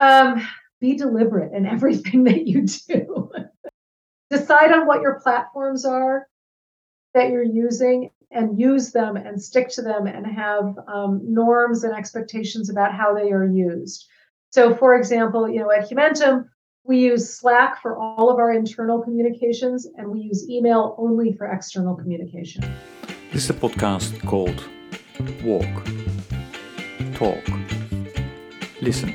Um, be deliberate in everything that you do. Decide on what your platforms are that you're using and use them and stick to them and have um, norms and expectations about how they are used. So, for example, you know, at Humentum, we use Slack for all of our internal communications, and we use email only for external communication. This is a podcast called Walk, Talk, Listen,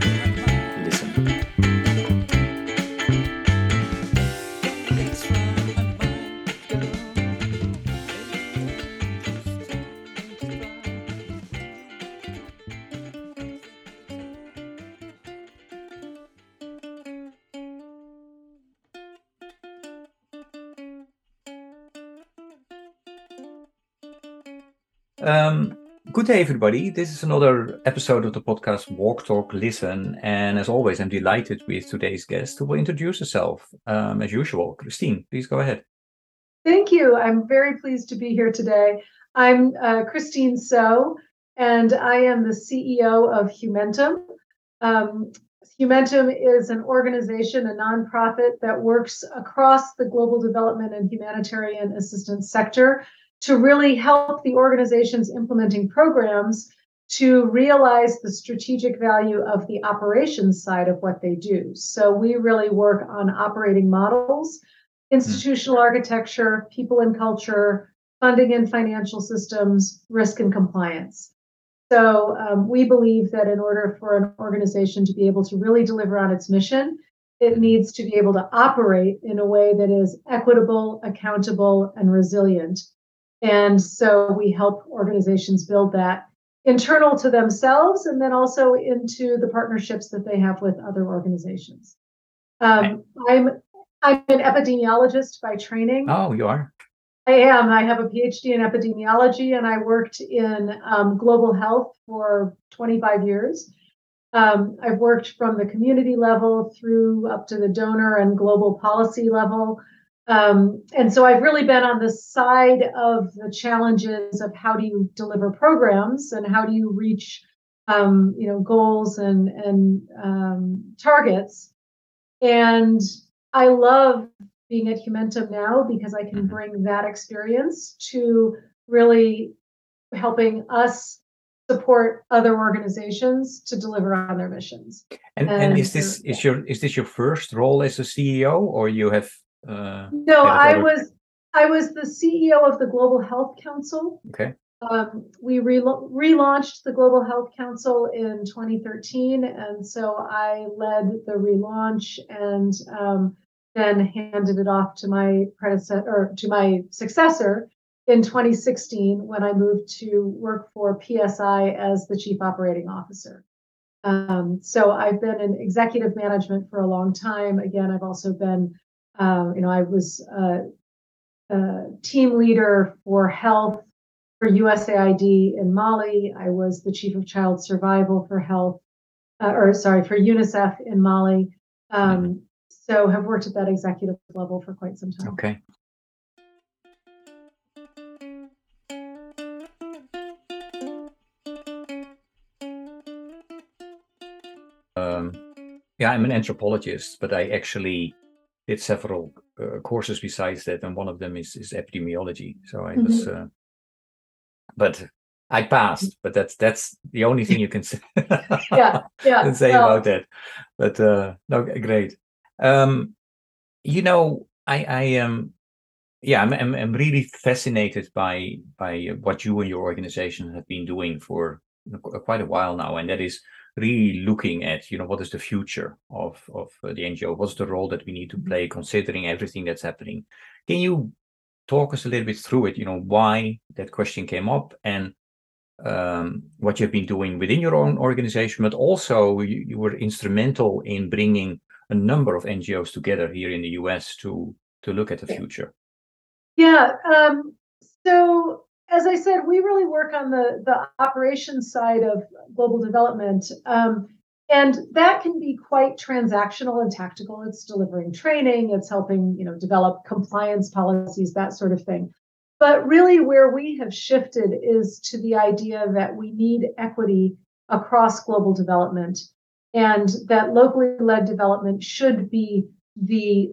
day, everybody. This is another episode of the podcast Walk, Talk, Listen. And as always, I'm delighted with today's guest who will introduce herself um, as usual. Christine, please go ahead. Thank you. I'm very pleased to be here today. I'm uh, Christine Sow, and I am the CEO of Humentum. Um, Humentum is an organization, a nonprofit that works across the global development and humanitarian assistance sector to really help the organizations implementing programs to realize the strategic value of the operations side of what they do. So we really work on operating models, institutional mm. architecture, people and culture, funding and financial systems, risk and compliance. So um, we believe that in order for an organization to be able to really deliver on its mission, it needs to be able to operate in a way that is equitable, accountable, and resilient. And so we help organizations build that internal to themselves and then also into the partnerships that they have with other organizations. Um, I'm I'm an epidemiologist by training. Oh, you are. I am. I have a PhD in epidemiology, and I worked in um, global health for 25 years. Um, I've worked from the community level through up to the donor and global policy level. Um, and so I've really been on the side of the challenges of how do you deliver programs and how do you reach, um, you know, goals and and um, targets. And I love being at Humentum now because I can mm-hmm. bring that experience to really helping us support other organizations to deliver on their missions. And, and, and is this is your is this your first role as a CEO, or you have uh, no, I was I was the CEO of the Global Health Council. Okay. Um, we re- relaunched the Global Health Council in 2013, and so I led the relaunch and um, then handed it off to my predecessor or to my successor in 2016 when I moved to work for PSI as the chief operating officer. Um, so I've been in executive management for a long time. Again, I've also been um, you know, I was a, a team leader for health for USAID in Mali. I was the chief of child survival for health, uh, or sorry, for UNICEF in Mali. Um, so have worked at that executive level for quite some time. Okay. Um, yeah, I'm an anthropologist, but I actually did several uh, courses besides that, and one of them is is epidemiology. So I mm-hmm. was, uh, but I passed. But that's that's the only thing you can say. yeah, yeah. can say well, about that. But uh, no, great. Um, you know, I I am. Um, yeah, I'm, I'm I'm really fascinated by by what you and your organization have been doing for quite a while now, and that is really looking at you know what is the future of of uh, the ngo what's the role that we need to mm-hmm. play considering everything that's happening? Can you talk us a little bit through it you know why that question came up and um, what you've been doing within your own organization but also you, you, were instrumental in bringing a number of ngos together here in the us to to look at the future? Yeah um, so as I said, we really work on the the operations side of global development. Um, and that can be quite transactional and tactical. It's delivering training, it's helping, you know, develop compliance policies, that sort of thing. But really, where we have shifted is to the idea that we need equity across global development and that locally led development should be the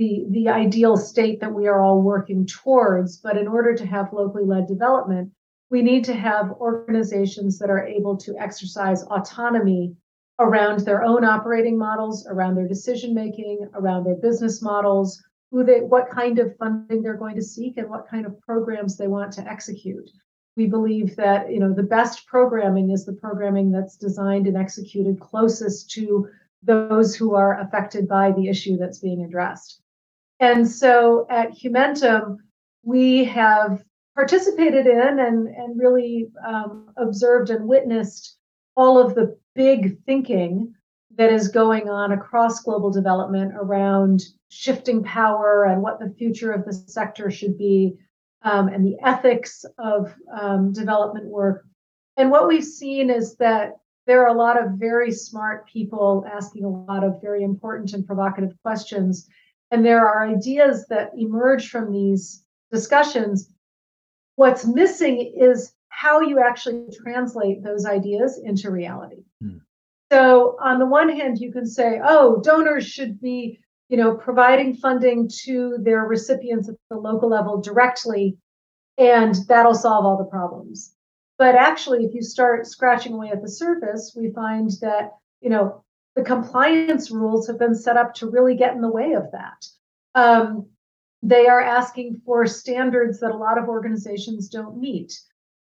the, the ideal state that we are all working towards. But in order to have locally led development, we need to have organizations that are able to exercise autonomy around their own operating models, around their decision making, around their business models, who they what kind of funding they're going to seek and what kind of programs they want to execute. We believe that you know the best programming is the programming that's designed and executed closest to those who are affected by the issue that's being addressed. And so at Humentum, we have participated in and, and really um, observed and witnessed all of the big thinking that is going on across global development around shifting power and what the future of the sector should be um, and the ethics of um, development work. And what we've seen is that there are a lot of very smart people asking a lot of very important and provocative questions. And there are ideas that emerge from these discussions. What's missing is how you actually translate those ideas into reality. Hmm. So on the one hand, you can say, oh, donors should be, you know, providing funding to their recipients at the local level directly, and that'll solve all the problems. But actually, if you start scratching away at the surface, we find that, you know, the compliance rules have been set up to really get in the way of that. Um, they are asking for standards that a lot of organizations don't meet.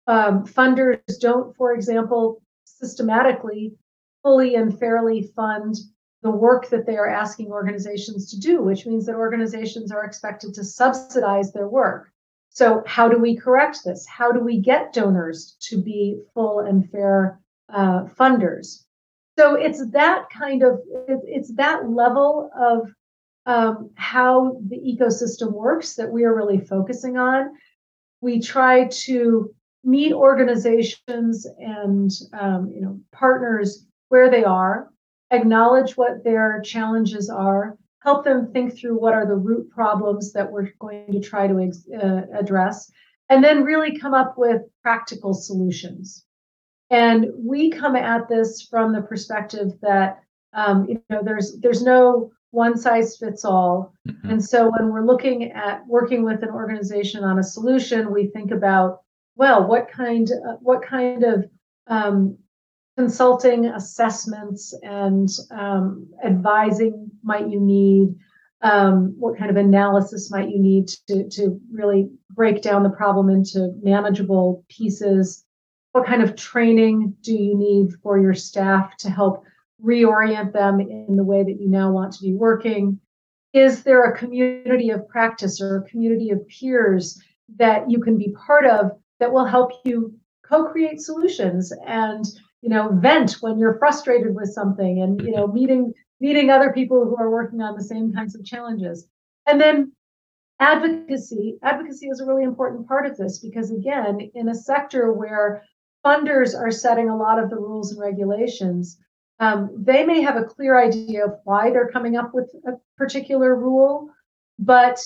Um, funders don't, for example, systematically, fully and fairly fund the work that they are asking organizations to do, which means that organizations are expected to subsidize their work. So, how do we correct this? How do we get donors to be full and fair uh, funders? So, it's that kind of it's that level of um, how the ecosystem works that we are really focusing on. We try to meet organizations and um, you know partners where they are, acknowledge what their challenges are, help them think through what are the root problems that we're going to try to uh, address, and then really come up with practical solutions. And we come at this from the perspective that um, you know there's there's no one size fits all. Mm-hmm. And so when we're looking at working with an organization on a solution, we think about well, what kind uh, what kind of um, consulting assessments and um, advising might you need? Um, what kind of analysis might you need to, to really break down the problem into manageable pieces? What kind of training do you need for your staff to help reorient them in the way that you now want to be working? Is there a community of practice or a community of peers that you can be part of that will help you co-create solutions and you know vent when you're frustrated with something and you know meeting meeting other people who are working on the same kinds of challenges and then advocacy advocacy is a really important part of this because again in a sector where funders are setting a lot of the rules and regulations um, they may have a clear idea of why they're coming up with a particular rule but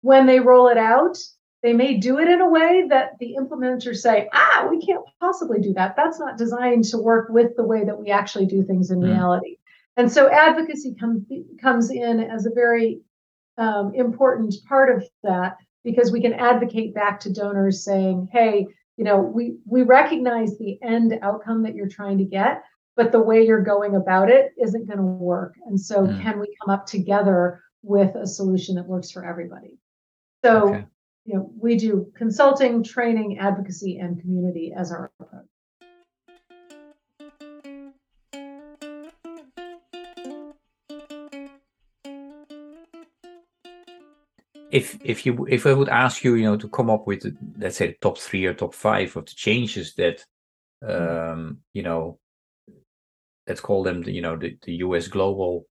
when they roll it out they may do it in a way that the implementers say, ah, we can't possibly do that. That's not designed to work with the way that we actually do things in mm. reality. And so advocacy comes comes in as a very um, important part of that because we can advocate back to donors saying, hey, you know, we we recognize the end outcome that you're trying to get, but the way you're going about it isn't going to work. And so, mm. can we come up together with a solution that works for everybody? So, okay you know, we do consulting, training, advocacy, and community as our approach. If if you if I would ask you, you know, to come up with let's say the top three or top five of the changes that um, you know, let's call them the, you know the, the US global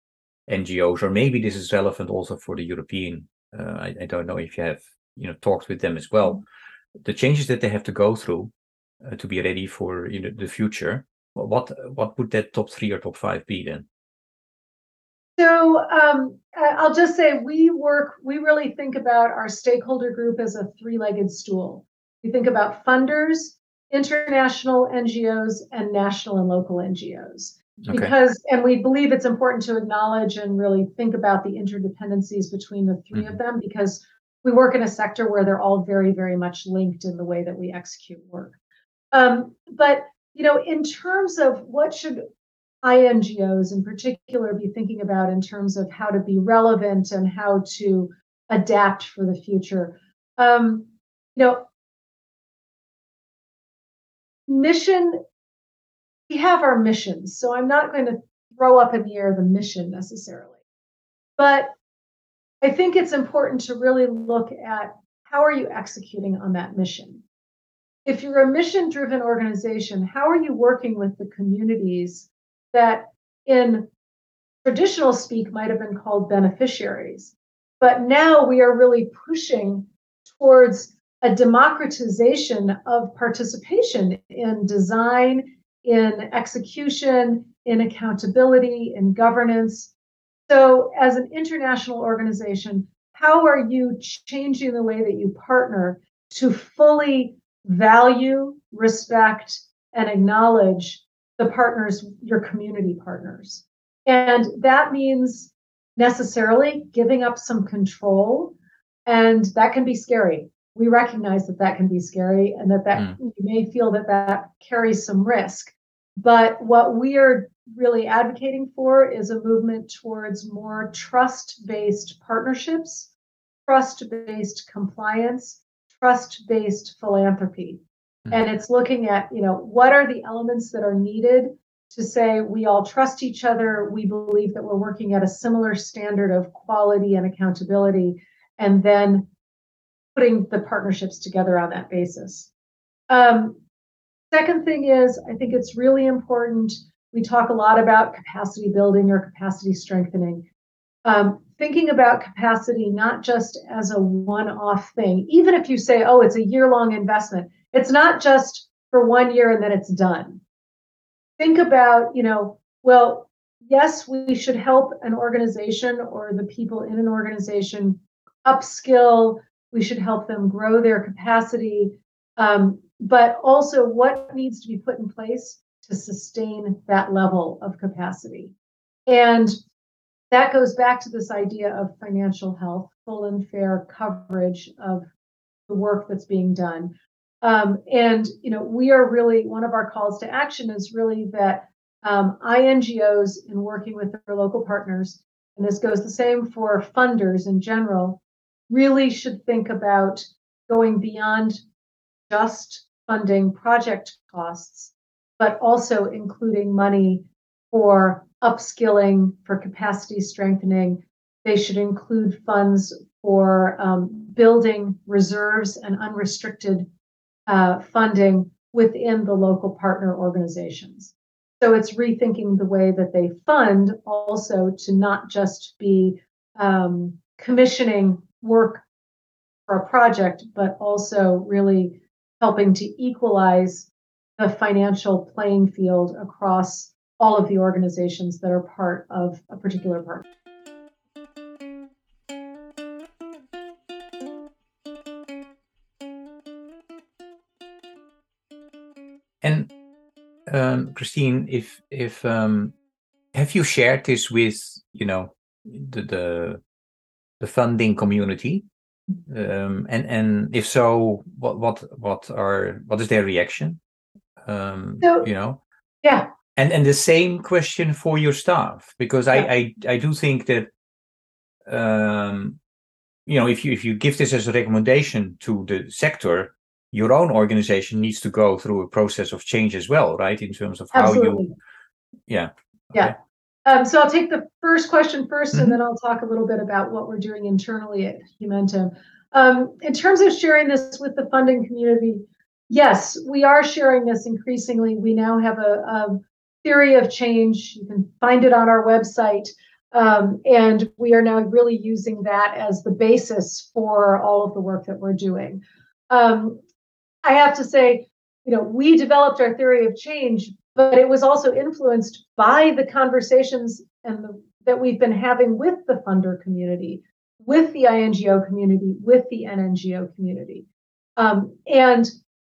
NGOs, or maybe this is relevant also for the European. Uh, I, I don't know if you have you know talked with them as well the changes that they have to go through uh, to be ready for you know, the future, what what would that top three or top five be then? So um, I'll just say we work, we really think about our stakeholder group as a three legged stool. We think about funders, international NGOs, and national and local NGOs. Okay. Because, and we believe it's important to acknowledge and really think about the interdependencies between the 3 mm-hmm. of them because we work in a sector where they're all very, very much linked in the way that we execute work. Um, but you know, in terms of what should INGOs in particular be thinking about in terms of how to be relevant and how to adapt for the future. Um, you know, mission, we have our missions, so I'm not going to throw up in the air the mission necessarily. But I think it's important to really look at how are you executing on that mission? If you're a mission driven organization, how are you working with the communities that in traditional speak might have been called beneficiaries. But now we are really pushing towards a democratization of participation in design, in execution, in accountability, in governance. So, as an international organization, how are you changing the way that you partner to fully value, respect, and acknowledge the partners, your community partners. And that means necessarily giving up some control. And that can be scary. We recognize that that can be scary and that that mm. you may feel that that carries some risk. But what we are really advocating for is a movement towards more trust based partnerships, trust based compliance, trust based philanthropy. Mm-hmm. And it's looking at, you know, what are the elements that are needed to say we all trust each other, we believe that we're working at a similar standard of quality and accountability, and then putting the partnerships together on that basis. Um, second thing is, I think it's really important. We talk a lot about capacity building or capacity strengthening. Um, thinking about capacity not just as a one off thing, even if you say, oh, it's a year long investment, it's not just for one year and then it's done. Think about, you know, well, yes, we should help an organization or the people in an organization upskill. We should help them grow their capacity. Um, but also, what needs to be put in place to sustain that level of capacity? And that goes back to this idea of financial health, full and fair coverage of the work that's being done. Um, and you know, we are really one of our calls to action is really that um, INGOs in working with their local partners, and this goes the same for funders in general, really should think about going beyond just funding project costs, but also including money for upskilling, for capacity strengthening. They should include funds for um, building reserves and unrestricted uh, funding within the local partner organizations. So it's rethinking the way that they fund also to not just be um, commissioning work for a project, but also really helping to equalize the financial playing field across all of the organizations that are part of a particular partner. Um, Christine, if if um, have you shared this with you know the the, the funding community, um, and and if so, what what what are what is their reaction? Um, so, you know, yeah. And and the same question for your staff because yeah. I, I I do think that um, you know if you if you give this as a recommendation to the sector your own organization needs to go through a process of change as well, right? In terms of how Absolutely. you, yeah, yeah. Okay. Um, so I'll take the first question 1st mm-hmm. and then I'll talk a little bit about what we're doing internally at Humentum. Um, in terms of sharing this with the funding community, yes, we are sharing this increasingly. We now have a, a theory of change. You can find it on our website. Um, and we are now really using that as the basis for all of the work that we're doing. Um, I have to say, you know, we developed our theory of change, but it was also influenced by the conversations and the, that we've been having with the funder community, with the INGO community, with the NNGO community. Um, and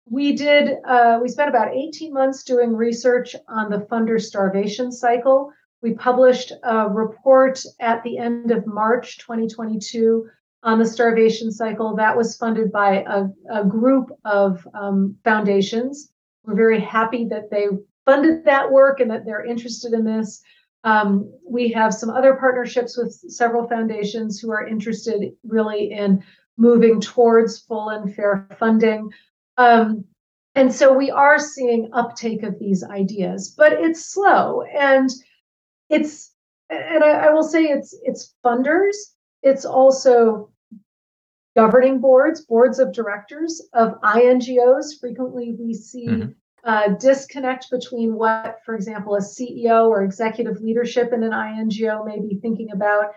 we did, uh, we spent about 18 months doing research on the funder starvation cycle. We published a report at the end of March 2022 on the starvation cycle. That was funded by a, a group of um, foundations. We're very happy that they funded that work and that they're interested in this. Um, we have some other partnerships with several foundations who are interested really in moving towards full and fair funding. Um, and so we are seeing uptake of these ideas, but it's slow and it's and I, I will say it's it's funders, it's also governing boards, boards of directors of INGOs. Frequently we see mm-hmm. a disconnect between what, for example, a CEO or executive leadership in an INGO may be thinking about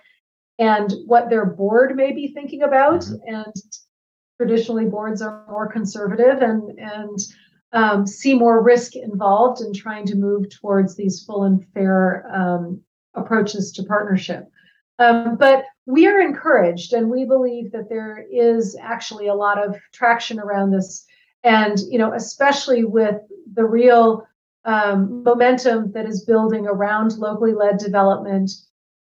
and what their board may be thinking about. Mm-hmm. And traditionally boards are more conservative and and um, see more risk involved in trying to move towards these full and fair um, approaches to partnership. Um, but we are encouraged, and we believe that there is actually a lot of traction around this, and you know, especially with the real um, momentum that is building around locally led development.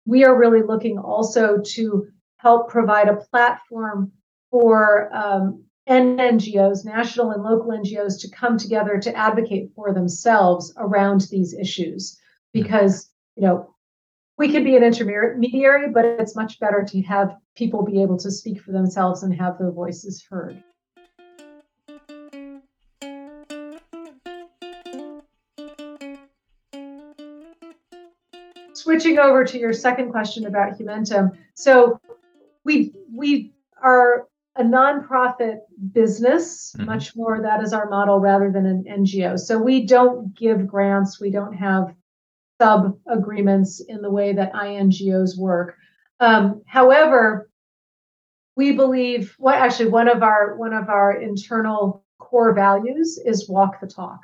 We are really looking also to help provide a platform for um, NGOs, national and local NGOs, to come together to advocate for themselves around these issues. Because, you know, we could be an intermediary, but it's much better to have people be able to speak for themselves and have their voices heard. Switching over to your second question about Humentum. So we we are a nonprofit business, mm-hmm. much more that is our model rather than an NGO. So we don't give grants, we don't have sub agreements in the way that INGOs work. Um, however, we believe what well, actually one of our one of our internal core values is walk the talk.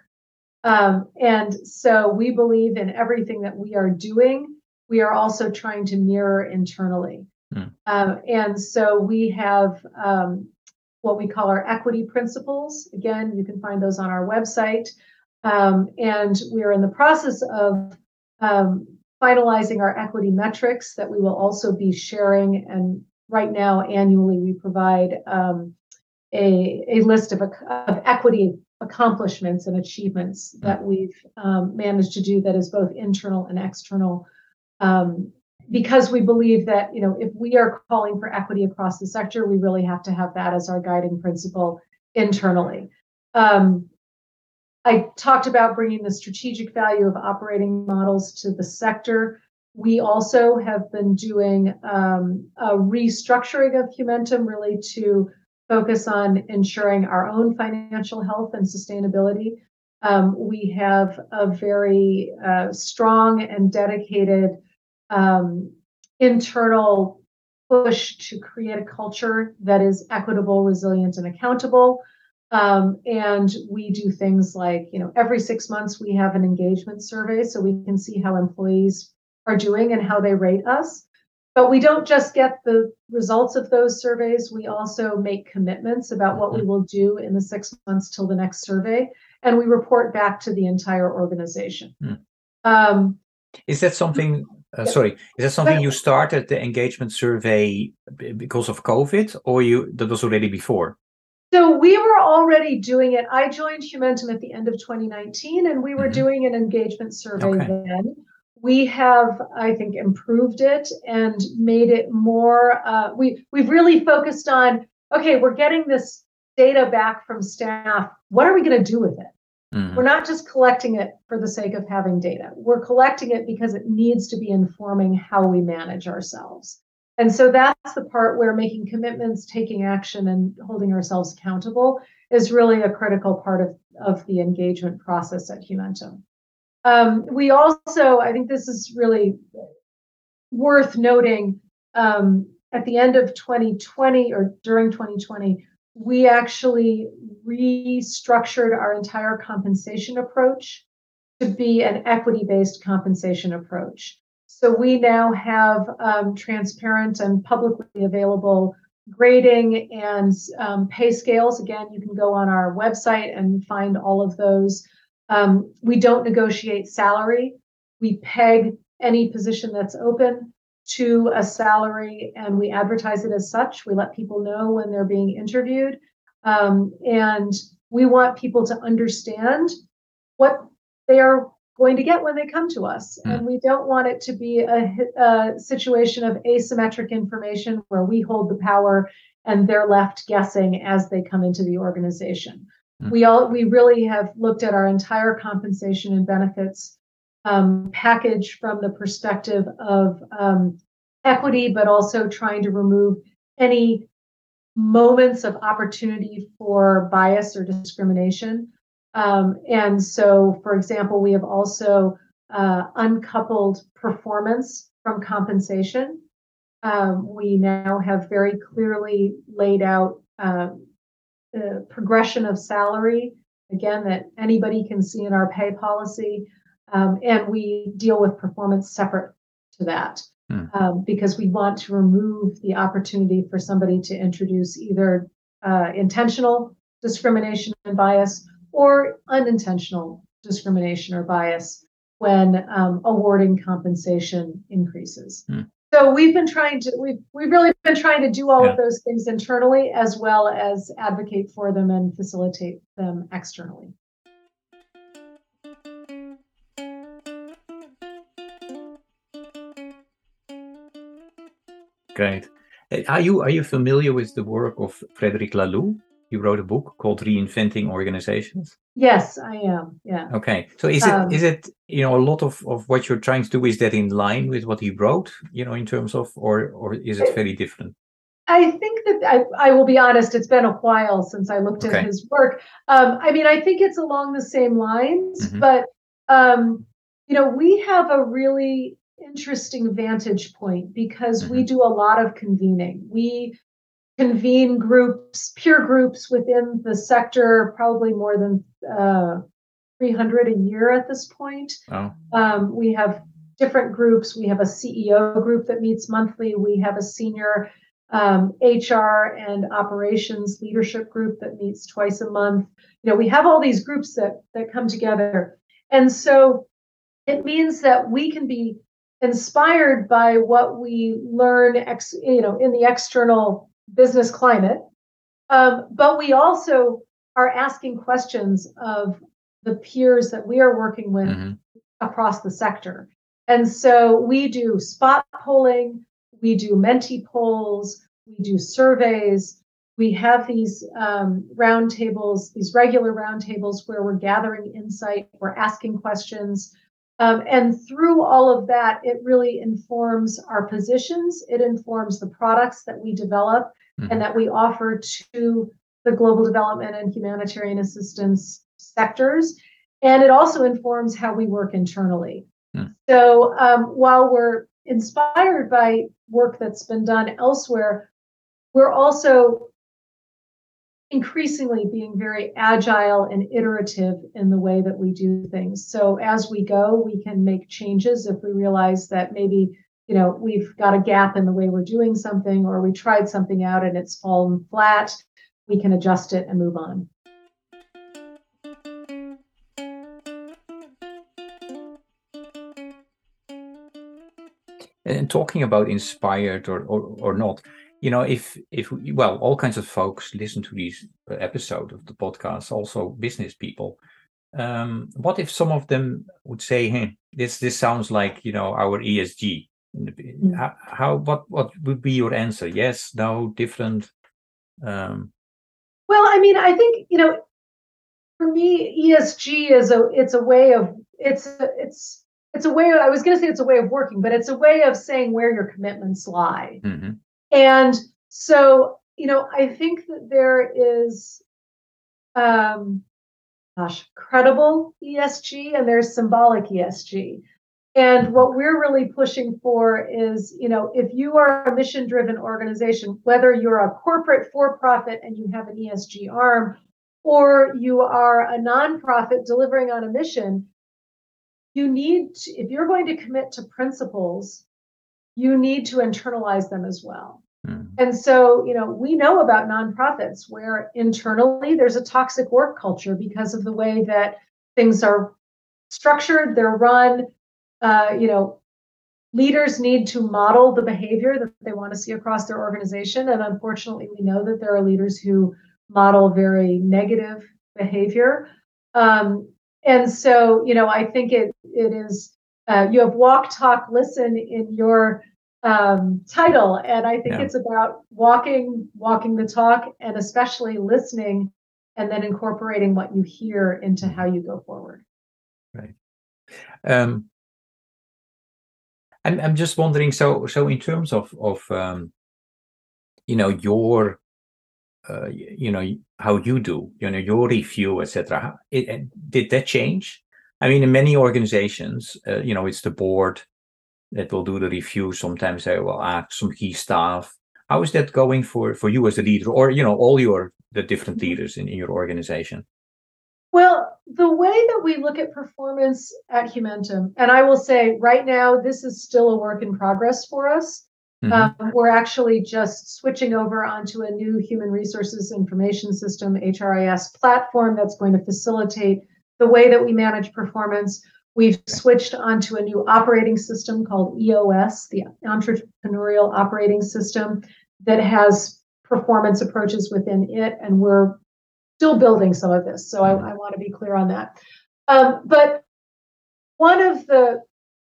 Um, and so we believe in everything that we are doing, we are also trying to mirror internally. Mm. Um, and so we have um, what we call our equity principles. Again, you can find those on our website. Um, and we are in the process of um, finalizing our equity metrics that we will also be sharing. And right now, annually, we provide um, a, a list of, of equity accomplishments and achievements that we've um, managed to do that is both internal and external. Um, because we believe that you know if we are calling for equity across the sector we really have to have that as our guiding principle internally. Um, i talked about bringing the strategic value of operating models to the sector we also have been doing um, a restructuring of Humentum really to focus on ensuring our own financial health and sustainability. Um, we have a very uh, strong and dedicated um, internal push to create a culture that is equitable, resilient, and accountable. Um, and we do things like, you know, every six months we have an engagement survey so we can see how employees are doing and how they rate us. But we don't just get the results of those surveys, we also make commitments about what we mm-hmm. will do in the six months till the next survey, and we report back to the entire organization. Mm. Um, is that something uh, sorry, is that something you started the engagement survey because of COVID, or you that was already before? So we were already doing it. I joined Humentum at the end of 2019, and we were mm-hmm. doing an engagement survey okay. then. We have, I think, improved it and made it more. Uh, we we've really focused on. Okay, we're getting this data back from staff. What are we going to do with it? Mm-hmm. We're not just collecting it for the sake of having data. We're collecting it because it needs to be informing how we manage ourselves. And so that's the part where making commitments, taking action, and holding ourselves accountable is really a critical part of, of the engagement process at Humentum. Um, we also, I think this is really worth noting, um, at the end of 2020 or during 2020, we actually restructured our entire compensation approach to be an equity based compensation approach. So we now have um, transparent and publicly available grading and um, pay scales. Again, you can go on our website and find all of those. Um, we don't negotiate salary. We peg any position that's open to a salary and we advertise it as such. We let people know when they're being interviewed. Um, and we want people to understand what they are going to get when they come to us. Mm. And we don't want it to be a, a, situation of asymmetric information where we hold the power and they're left guessing as they come into the organization. Mm. We all we really have looked at our entire compensation and benefits um, package from the perspective of um, equity, but also trying to remove any moments of opportunity for bias or discrimination. Um, and so, for example, we have also uh, uncoupled performance from compensation. Um, we now have very clearly laid out uh, the progression of salary, again, that anybody can see in our pay policy. Um, and we deal with performance separate to that hmm. um, because we want to remove the opportunity for somebody to introduce either uh, intentional discrimination and bias or unintentional discrimination or bias when um, awarding compensation increases. Hmm. So we've been trying to we've we've really been trying to do all yeah. of those things internally as well as advocate for them and facilitate them externally. Great. Are you are you familiar with the work of Frederic Laloux? He wrote a book called Reinventing Organizations. Yes, I am. Yeah. Okay. So is it um, is it you know a lot of of what you're trying to do is that in line with what he wrote? You know, in terms of or or is it very different? I think that I, I will be honest. It's been a while since I looked okay. at his work. Um, I mean, I think it's along the same lines, mm-hmm. but um, you know, we have a really interesting vantage point because mm-hmm. we do a lot of convening. We convene groups, peer groups within the sector, probably more than uh, 300 a year at this point. Oh. Um, we have different groups. We have a CEO group that meets monthly. We have a senior um, HR and operations leadership group that meets twice a month. You know, we have all these groups that that come together, and so it means that we can be inspired by what we learn ex, you know in the external business climate. Um, but we also are asking questions of the peers that we are working with mm-hmm. across the sector. And so we do spot polling we do Menti polls we do surveys. We have these um, roundtables these regular roundtables where we're gathering insight we're asking questions um, and through all of that, it really informs our positions. It informs the products that we develop mm-hmm. and that we offer to the global development and humanitarian assistance sectors. And it also informs how we work internally. Mm. So um, while we're inspired by work that's been done elsewhere, we're also increasingly being very agile and iterative in the way that we do things. So as we go, we can make changes if we realize that maybe you know we've got a gap in the way we're doing something or we tried something out and it's fallen flat we can adjust it and move on and talking about inspired or, or, or not you know if if well all kinds of folks listen to these episode of the podcast also business people um, what if some of them would say hey this this sounds like you know our esg mm. how, how what what would be your answer yes no different um, well i mean i think you know for me esg is a it's a way of it's it's it's a way of, i was going to say it's a way of working but it's a way of saying where your commitments lie mm-hmm. And so, you know, I think that there is, um, gosh, credible ESG and there's symbolic ESG. And what we're really pushing for is, you know, if you are a mission driven organization, whether you're a corporate for profit and you have an ESG arm, or you are a nonprofit delivering on a mission, you need, to, if you're going to commit to principles, you need to internalize them as well. Mm. And so, you know, we know about nonprofits where internally there's a toxic work culture because of the way that things are structured, they're run, uh, you know, leaders need to model the behavior that they want to see across their organization. And unfortunately, we know that there are leaders who model very negative behavior. Um, and so, you know, I think it it is uh, you have walk, talk, listen in your um, title, and I think yeah. it's about walking, walking the talk, and especially listening, and then incorporating what you hear into how you go forward. Right. Um, I'm I'm just wondering. So so in terms of of um, you know your uh, you know how you do you know your review etc. Did that change? I mean, in many organizations, uh, you know, it's the board that will do the review. Sometimes they will ask some key staff. How is that going for for you as a leader, or you know, all your the different mm-hmm. leaders in, in your organization? Well, the way that we look at performance at Humentum, and I will say right now, this is still a work in progress for us. Mm-hmm. Um, we're actually just switching over onto a new human resources information system, HRIS platform, that's going to facilitate the way that we manage performance. We've switched onto a new operating system called EOS, the Entrepreneurial Operating System, that has performance approaches within it, and we're still building some of this. So I, I want to be clear on that. Um, but one of the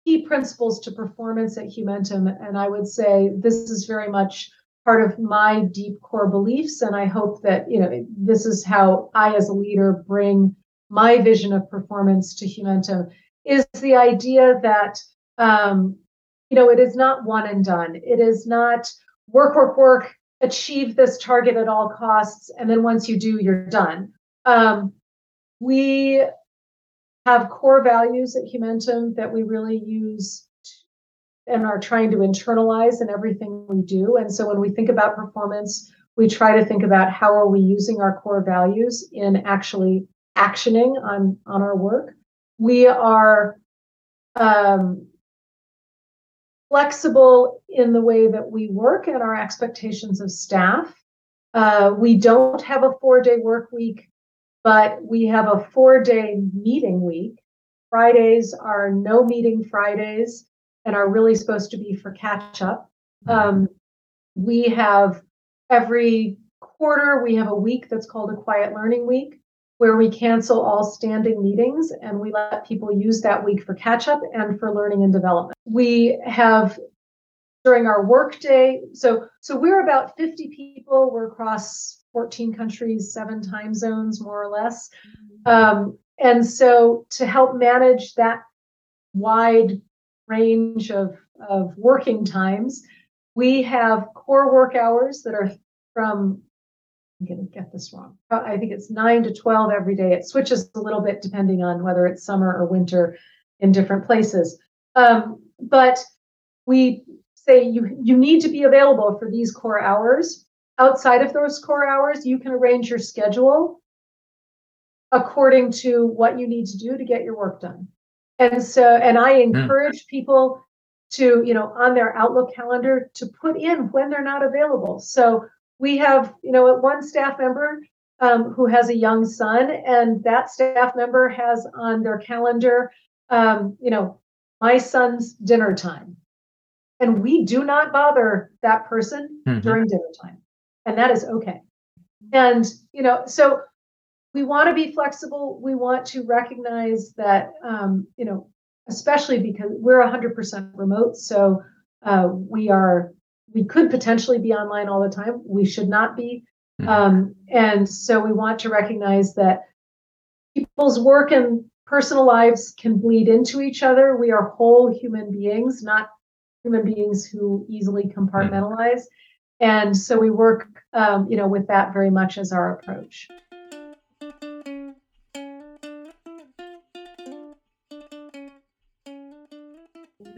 key principles to performance at Humentum, and I would say this is very much part of my deep core beliefs, and I hope that you know this is how I, as a leader, bring my vision of performance to Humentum, is the idea that um, you know it is not one and done. It is not work, work, work, achieve this target at all costs, and then once you do, you're done. Um, we have core values at Humentum that we really use and are trying to internalize in everything we do. And so when we think about performance, we try to think about how are we using our core values in actually actioning on on our work. We are um, flexible in the way that we work and our expectations of staff. Uh, we don't have a four day work week, but we have a four day meeting week. Fridays are no meeting Fridays and are really supposed to be for catch up. Um, we have every quarter, we have a week that's called a quiet learning week where we cancel all standing meetings and we let people use that week for catch up and for learning and development. We have during our workday, so so we're about 50 people. We're across 14 countries, seven time zones, more or less. Um, and so to help manage that wide range of, of working times, we have core work hours that are from I'm going to get this wrong. I think it's 9 to 12 every day. It switches a little bit depending on whether it's summer or winter in different places. Um, but we say you, you need to be available for these core hours. Outside of those core hours, you can arrange your schedule according to what you need to do to get your work done. And so, and I hmm. encourage people to, you know, on their Outlook calendar to put in when they're not available. So we have, you know, one staff member um, who has a young son, and that staff member has on their calendar, um, you know, my son's dinner time. And we do not bother that person mm-hmm. during dinner time. And that is okay. And, you know, so we want to be flexible. We want to recognize that, um, you know, especially because we're 100% remote. So uh, we are we could potentially be online all the time. We should not be. Mm-hmm. Um, and so we want to recognize that people's work and personal lives can bleed into each other. We are whole human beings, not human beings who easily compartmentalize. Mm-hmm. And so we work, um, you know, with that very much as our approach.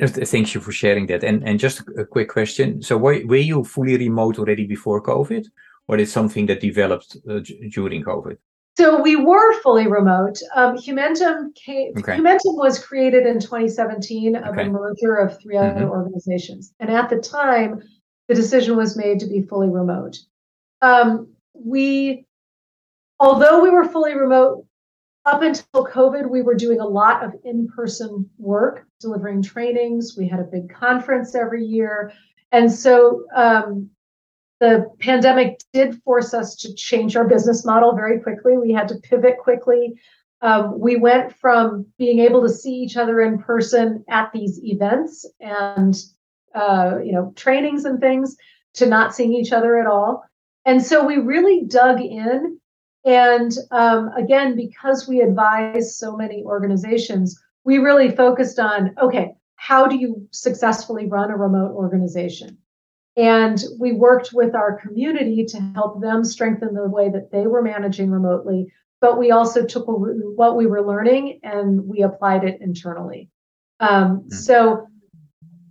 Thank you for sharing that. And and just a quick question. So were, were you fully remote already before COVID, or is something that developed uh, during COVID? So we were fully remote. Um, Humentum came. Okay. Humentum was created in 2017 of okay. a merger of 3 mm-hmm. other organizations, and at the time, the decision was made to be fully remote. Um, we, although we were fully remote, up until COVID, we were doing a lot of in-person work, delivering trainings. We had a big conference every year, and so um, the pandemic did force us to change our business model very quickly. We had to pivot quickly. Um, we went from being able to see each other in person at these events and uh, you know trainings and things to not seeing each other at all. And so we really dug in. And um, again, because we advise so many organizations, we really focused on okay, how do you successfully run a remote organization? And we worked with our community to help them strengthen the way that they were managing remotely. But we also took what we were learning and we applied it internally. Um, mm-hmm. So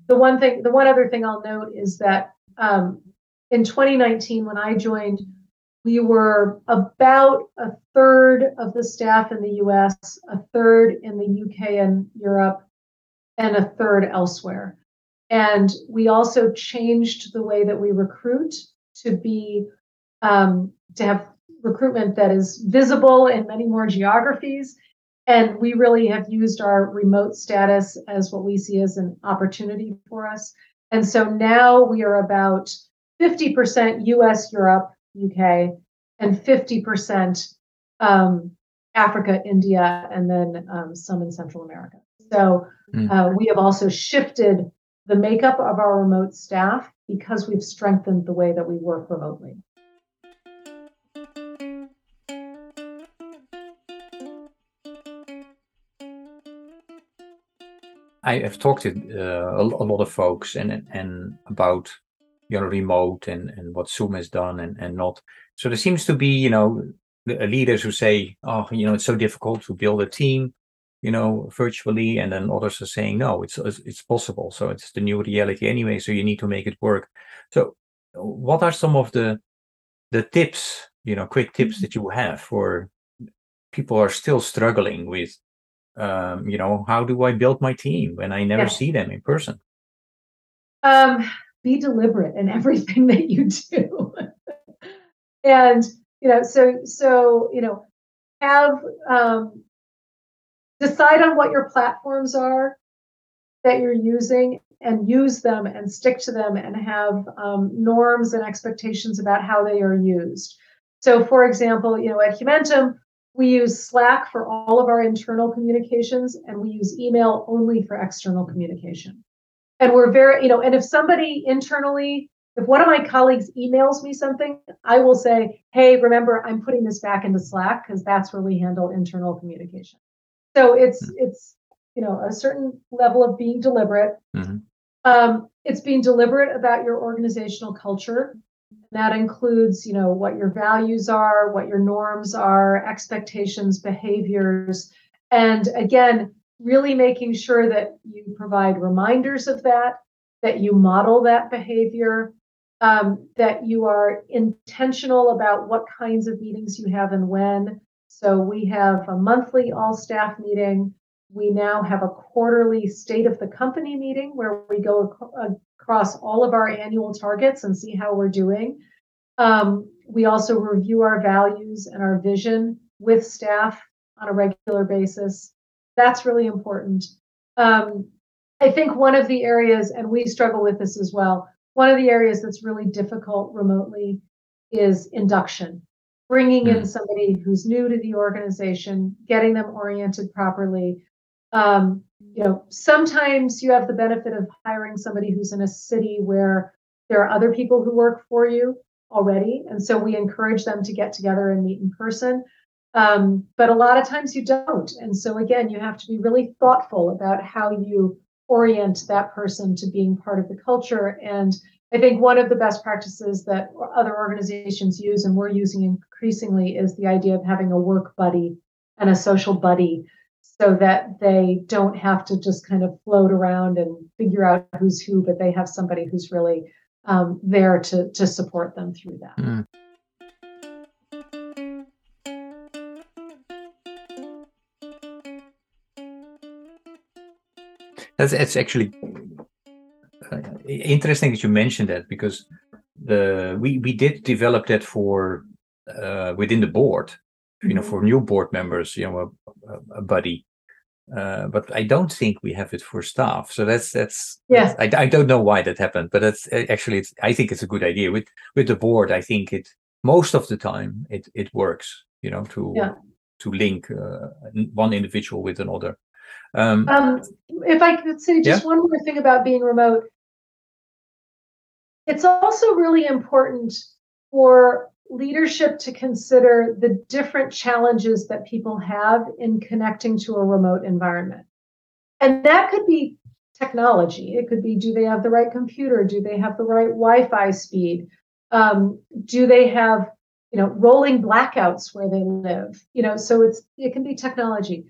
the one thing, the one other thing I'll note is that um, in 2019, when I joined, we were about a third of the staff in the US, a third in the UK and Europe, and a third elsewhere. And we also changed the way that we recruit to be um, to have recruitment that is visible in many more geographies. And we really have used our remote status as what we see as an opportunity for us. And so now we are about 50% US, Europe, UK, and 50% um, Africa, India, and then um, some in Central America. So mm. uh, we have also shifted the makeup of our remote staff because we've strengthened the way that we work remotely. I have talked to uh, a, a, lot of folks and and about you know remote and and what Zoom has done and and not. So there seems to be you know leaders who say, oh, you know, it's so difficult to build a team you know, virtually, and then others are saying no, it's it's possible. So it's the new reality anyway. So you need to make it work. So, what are some of the the tips, you know, quick tips mm-hmm. that you have for people are still struggling with, um, you know, how do I build my team when I never see them in person? Um, be deliberate in everything that you do, and you know, so so you know, have um, decide on what your platforms are that you're using and use them and stick to them and have um, norms and expectations about how they are used. So, for example, you know, at Humentum, we use Slack for all of our internal communications, and we use email only for external communication. And we're very, you know, and if somebody internally, if one of my colleagues emails me something, I will say, hey, remember, I'm putting this back into Slack because that's where we handle internal communication. So it's mm-hmm. it's you know a certain level of being deliberate. Mm-hmm. Um, it's being deliberate about your organizational culture. That includes, you know, what your values are, what your norms are, expectations, behaviors, and again, really making sure that you provide reminders of that, that you model that behavior, um, that you are intentional about what kinds of meetings you have and when, so we have a monthly all staff meeting. We now have a quarterly state of the company meeting where we go ac- across all of our annual targets and see how we're doing. Um, we also review our values and our vision with staff on a regular basis. That's really important. Um, I think one of the areas, and we struggle with this as well, one of the areas that's really difficult remotely is induction bringing in hmm. somebody who's new to the organization, getting them oriented properly. Um, you know, sometimes you have the benefit of hiring somebody who's in a city where there are other people who work for you already, and so we encourage them to get together and meet in person. Um, but a lot of times you don't, and so again, you have to be really thoughtful about how you orient that person to being part of the culture and I think one of the best practices that other organizations use and we're using increasingly is the idea of having a work buddy and a social buddy so that they don't have to just kind of float around and figure out who's who, but they have somebody who's really um, there to to support them through that. Mm. That's, that's actually uh, interesting that you mentioned that because the we we did develop that for uh, within the board, you know, mm-hmm. for new board members, you know, a, a buddy. Uh, but I don't think we have it for staff. So that's that's yeah. I, I don't know why that happened, but that's actually it's I think it's a good idea with with the board. I think it most of the time it it works. You know, to yeah. to link uh, one individual with another. Um, um, if I could say just yeah? one more thing about being remote, it's also really important for leadership to consider the different challenges that people have in connecting to a remote environment. And that could be technology. It could be do they have the right computer? Do they have the right Wi Fi speed? Um, do they have you know rolling blackouts where they live you know so it's it can be technology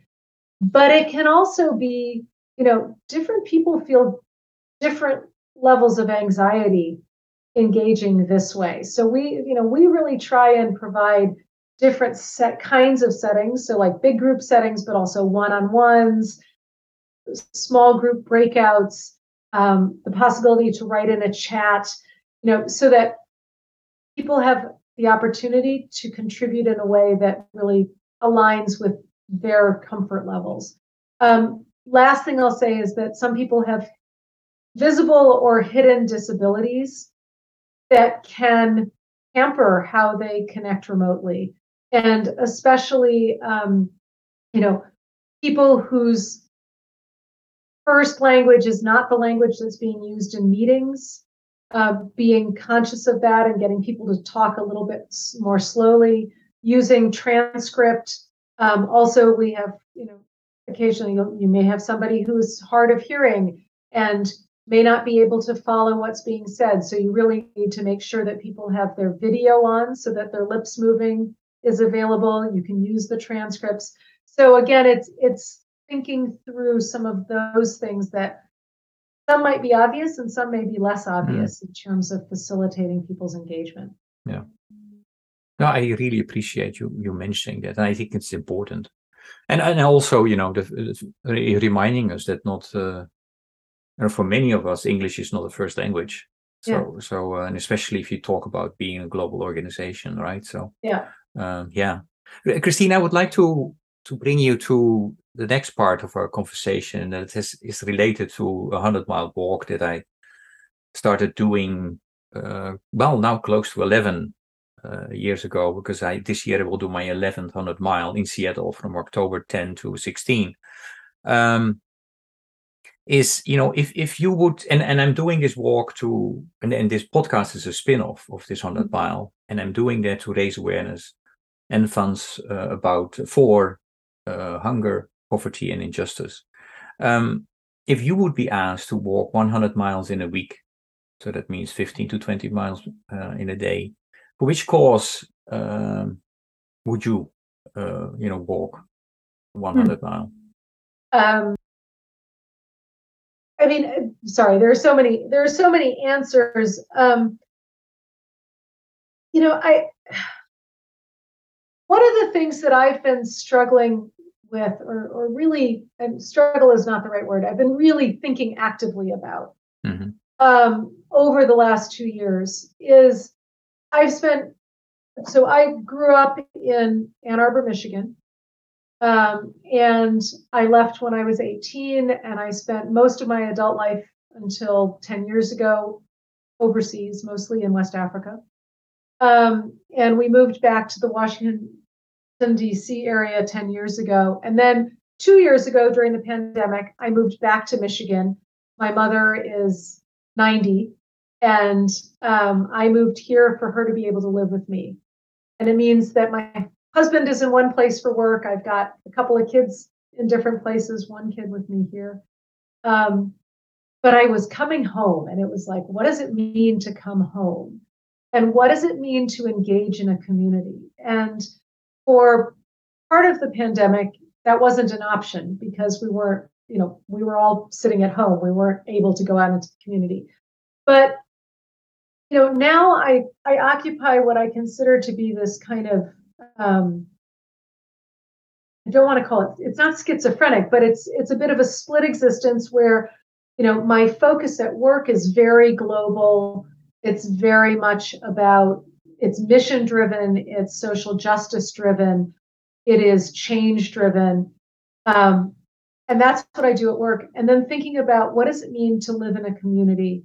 but it can also be you know different people feel different levels of anxiety engaging this way. So we, you know, we really try and provide different set kinds of settings. So like big group settings, but also one-on-ones, small group breakouts, um, the possibility to write in a chat, you know, so that people have the opportunity to contribute in a way that really aligns with their comfort levels. Um, last thing I'll say is that some people have visible or hidden disabilities that can hamper how they connect remotely. And especially, um, you know, people whose first language is not the language that's being used in meetings, uh, being conscious of that and getting people to talk a little bit more slowly, using transcript. Um, also, we have, you know, occasionally you may have somebody who's hard of hearing and may not be able to follow what's being said. So you really need to make sure that people have their video on so that their lips moving is available. You can use the transcripts. So again, it's it's thinking through some of those things that some might be obvious and some may be less mm-hmm. obvious mm. in terms of facilitating people's engagement. Yeah. No, I really appreciate you you mentioning that, and I think it's important. And and also, you know, the, the reminding us that not uh, for many of us, English is not a first language. So, yeah. so, uh, and especially if you talk about being a global organization, right? So, yeah, um, yeah. Christine, I would like to to bring you to the next part of our conversation that is is related to a hundred mile walk that I started doing. Uh, well, now close to eleven uh, years ago, because I this year I will do my 1100 mile in Seattle from October 10 to 16. Um, is you know if if you would and and i'm doing this walk to and, and this podcast is a spin-off of this 100 mm-hmm. mile and i'm doing that to raise awareness and funds uh, about for uh, hunger poverty and injustice um, if you would be asked to walk 100 miles in a week so that means 15 to 20 miles uh, in a day for which cause um, would you uh, you know walk 100 hmm. mile um I mean, uh, sorry, there are so many, there are so many answers. Um, you know, I, one of the things that I've been struggling with, or, or really, and struggle is not the right word, I've been really thinking actively about mm-hmm. um, over the last two years is I've spent, so I grew up in Ann Arbor, Michigan. Um, and I left when I was 18, and I spent most of my adult life until 10 years ago overseas, mostly in West Africa. Um, and we moved back to the Washington, D.C. area 10 years ago. And then two years ago, during the pandemic, I moved back to Michigan. My mother is 90, and um, I moved here for her to be able to live with me. And it means that my husband is in one place for work. I've got a couple of kids in different places, one kid with me here. Um, but I was coming home and it was like, what does it mean to come home? And what does it mean to engage in a community? And for part of the pandemic, that wasn't an option because we weren't, you know, we were all sitting at home. We weren't able to go out into the community. But you know, now I I occupy what I consider to be this kind of um, I don't want to call it it's not schizophrenic, but it's it's a bit of a split existence where you know my focus at work is very global. It's very much about it's mission driven, it's social justice driven, it is change driven. Um, and that's what I do at work. And then thinking about what does it mean to live in a community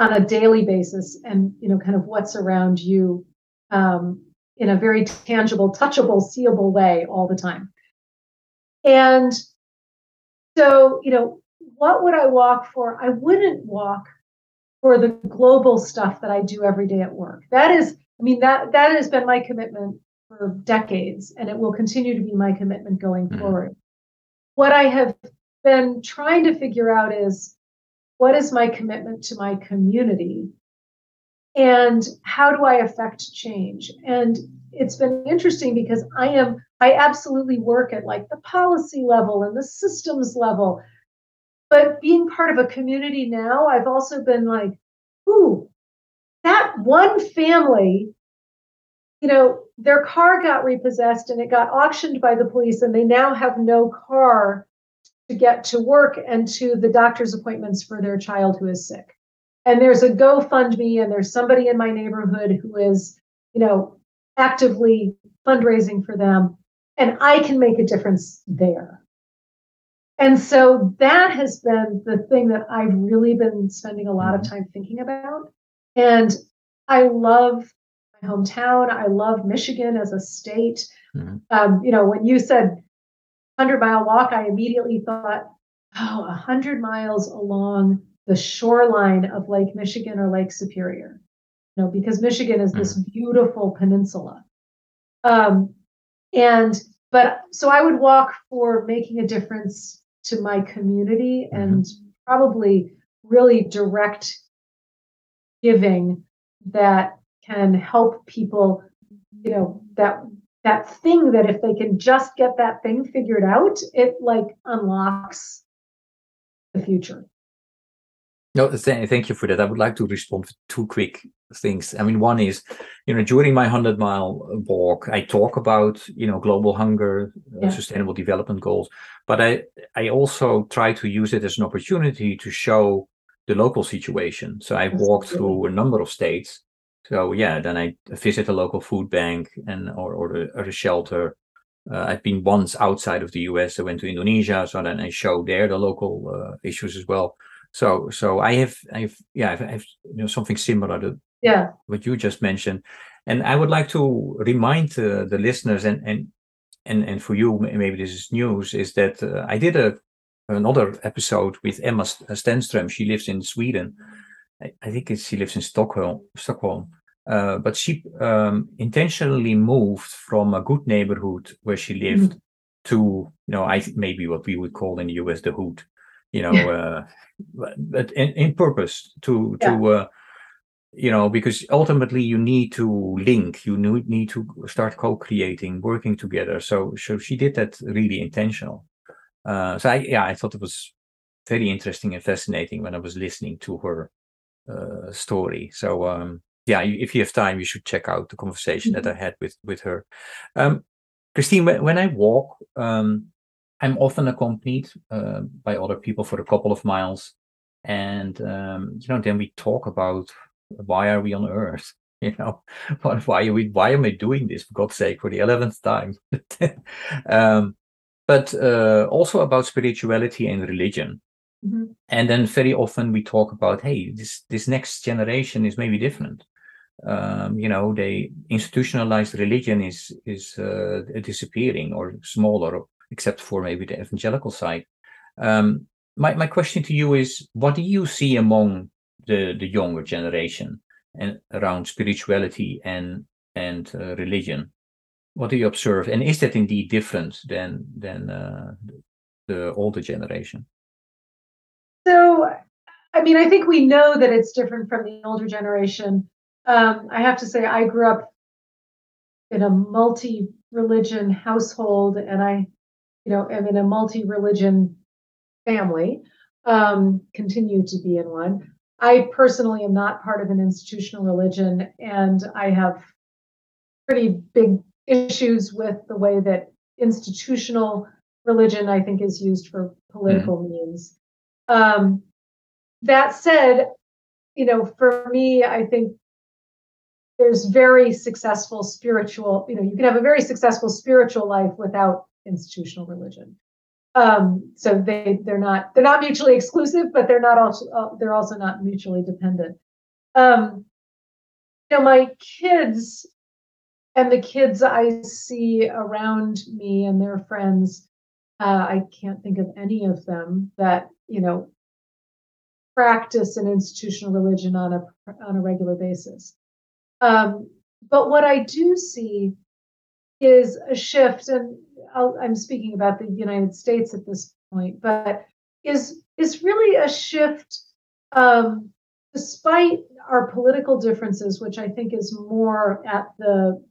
on a daily basis and you know kind of what's around you um, in a very tangible, touchable, seeable way all the time. And so, you know, what would I walk for? I wouldn't walk for the global stuff that I do every day at work. That is, I mean, that that has been my commitment for decades, and it will continue to be my commitment going mm-hmm. forward. What I have been trying to figure out is what is my commitment to my community and how do I affect change? And it's been interesting because I am, I absolutely work at like the policy level and the systems level. But being part of a community now, I've also been like, ooh, that one family, you know, their car got repossessed and it got auctioned by the police, and they now have no car to get to work and to the doctor's appointments for their child who is sick and there's a GoFundMe and there's somebody in my neighborhood who is, you know, actively fundraising for them, and I can make a difference there. And so that has been the thing that I've really been spending a lot of mm-hmm. time thinking about. And I love my hometown. I love Michigan as a state. Mm-hmm. Um, you know, when you said 100 mile walk, I immediately thought, oh, 100 miles along the shoreline of Lake Michigan or Lake Superior. You know, because Michigan is this mm-hmm. beautiful peninsula. Um, and but so I would walk for making a difference to my community mm-hmm. and probably really direct giving that can help people, you know, that that thing that if they can just get that thing figured out, it like unlocks the future. No, th- thank you for that. I would like to respond to two quick things. I mean, one is, you know, during my 100 mile walk, I talk about, you know, global hunger, uh, yeah. uh, sustainable development goals, but I, I also try to use it as an opportunity to show the local situation. So I walked through a number of states. So yeah, then I visit a local food bank and or, or, a, or a shelter. Uh, I've been once outside of the US. I went to Indonesia, so then I show there the local uh, issues as well. So so I have I have yeah I have, you know something similar to yeah what you just mentioned, and I would like to remind uh, the listeners and and and and for you maybe this is news is that uh, I did a another episode with Emma Stenström. She lives in Sweden. I, I think she lives in Stockholm. Stockholm. Uh, but she um, intentionally moved from a good neighborhood where she lived mm. to, you know, I maybe what we would call in the US the hood, you know, uh, but in, in purpose to yeah. to uh, you know because ultimately you need to link you need to start co-creating working together so so she did that really intentional uh, so I, yeah i thought it was very interesting and fascinating when i was listening to her uh, story so um, yeah if you have time you should check out the conversation mm-hmm. that i had with with her um, christine when, when i walk um, I'm often accompanied uh, by other people for a couple of miles, and um, you know, then we talk about why are we on Earth? You know, why are we? Why am I doing this? For God's sake, for the eleventh time. um, but uh, also about spirituality and religion. Mm-hmm. And then very often we talk about, hey, this this next generation is maybe different. Um, you know, they institutionalized religion is is uh, disappearing or smaller except for maybe the evangelical side. Um, my, my question to you is what do you see among the, the younger generation and around spirituality and and uh, religion? What do you observe, and is that indeed different than than uh, the older generation? So, I mean, I think we know that it's different from the older generation. Um, I have to say, I grew up in a multi religion household, and I you know, am in a multi-religion family, um, continue to be in one. I personally am not part of an institutional religion, and I have pretty big issues with the way that institutional religion, I think, is used for political mm-hmm. means. Um, that said, you know, for me, I think there's very successful spiritual, you know, you can have a very successful spiritual life without institutional religion. Um, so they they're not they're not mutually exclusive, but they're not also uh, they're also not mutually dependent. Um, you know, my kids and the kids I see around me and their friends, uh, I can't think of any of them that you know practice an institutional religion on a on a regular basis. Um, but what I do see is a shift, and i am speaking about the United States at this point, but is is really a shift, um, despite our political differences, which I think is more at the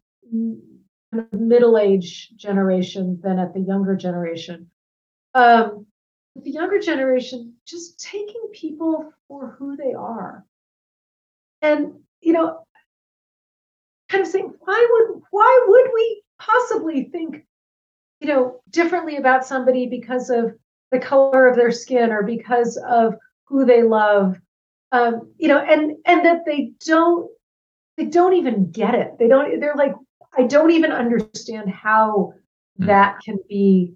middle age generation than at the younger generation. Um, the younger generation just taking people for who they are, and you know, kind of saying, why would why would we possibly think you know differently about somebody because of the color of their skin or because of who they love? Um, you know and and that they don't they don't even get it. They don't they're like i don't even understand how mm. that can be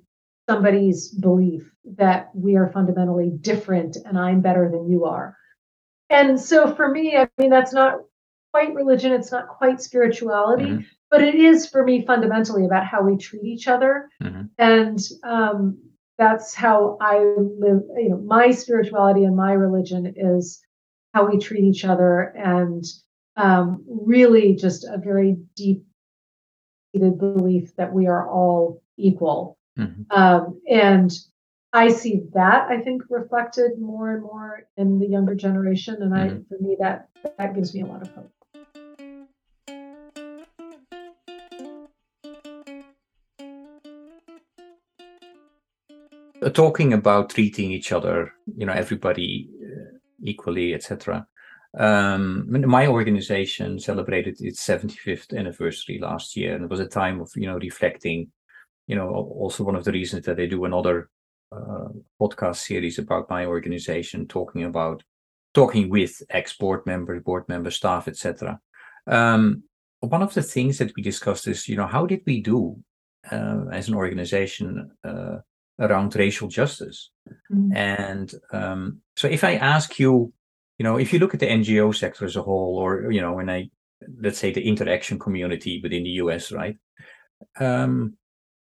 somebody's belief that we are fundamentally different and i'm better than you are. And so for me i mean that's not quite religion it's not quite spirituality mm-hmm. but it is for me fundamentally about how we treat each other. Mm-hmm. and um, that's how i live you know my spirituality and my religion is how we treat each other and um, really just a very deep seated belief that we are all equal mm-hmm. um, and i see that i think reflected more and more in the younger generation and mm-hmm. i for me that that gives me a lot of hope Uh, talking about treating each other, you know, everybody uh, equally, etc. Um, my organization celebrated its 75th anniversary last year, and it was a time of you know reflecting. You know, also one of the reasons that they do another uh, podcast series about my organization, talking about talking with ex board members, board member, staff, etc. Um, one of the things that we discussed is, you know, how did we do uh, as an organization uh, around racial justice. Mm-hmm. And um, so if I ask you, you know, if you look at the NGO sector as a whole, or, you know, when I, let's say the InterAction community within the US, right? Um,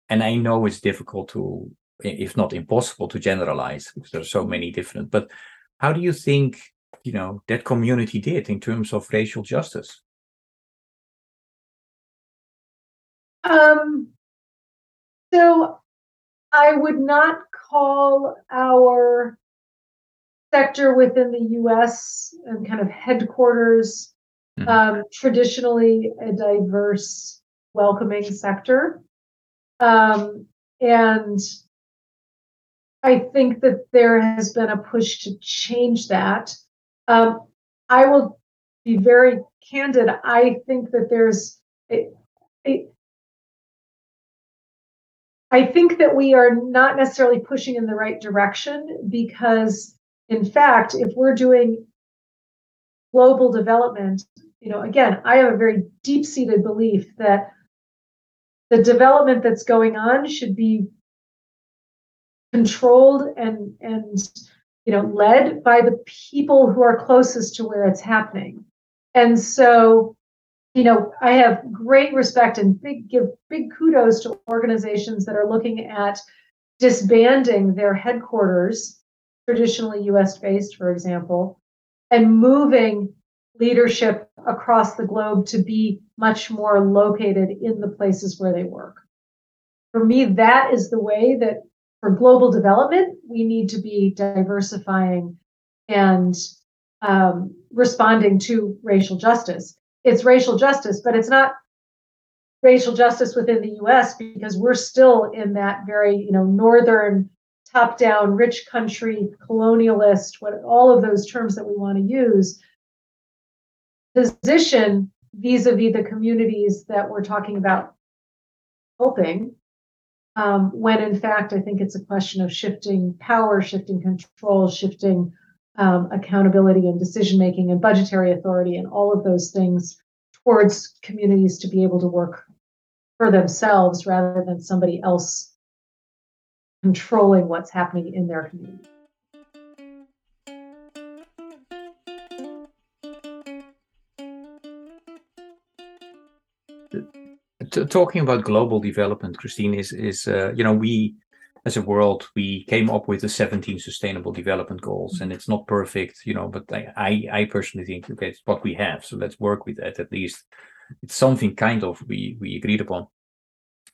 and I know it's difficult to, if not impossible to generalize because there are so many different, but how do you think, you know, that community did in terms of racial justice? Um, so I would not call our sector within the US and kind of headquarters mm-hmm. um, traditionally a diverse, welcoming sector. Um, and I think that there has been a push to change that. Um, I will be very candid. I think that there's I think that we are not necessarily pushing in the right direction because, in fact, if we're doing global development, you know, again, I have a very deep seated belief that the development that's going on should be controlled and and you know led by the people who are closest to where it's happening. And so you know, I have great respect and big give big kudos to organizations that are looking at disbanding their headquarters, traditionally US based, for example, and moving leadership across the globe to be much more located in the places where they work. For me, that is the way that for global development, we need to be diversifying and um, responding to racial justice it's racial justice, but it's not racial justice within the US because we're still in that very, you know, northern top down rich country colonialist what all of those terms that we want to use position vis-a-vis the communities that we're talking about helping um, when in fact i think it's a question of shifting power shifting control shifting um, accountability and decision making and budgetary authority and all of those things towards communities to be able to work for themselves rather than somebody else controlling what's happening in their community. Talking about global development, Christine, is is uh, you know we as a world we came up with the 17 sustainable development goals, and it's not perfect, you know, but I I, I personally think okay, it's what we have, so let's work with that at least. It's something kind of we we agreed upon.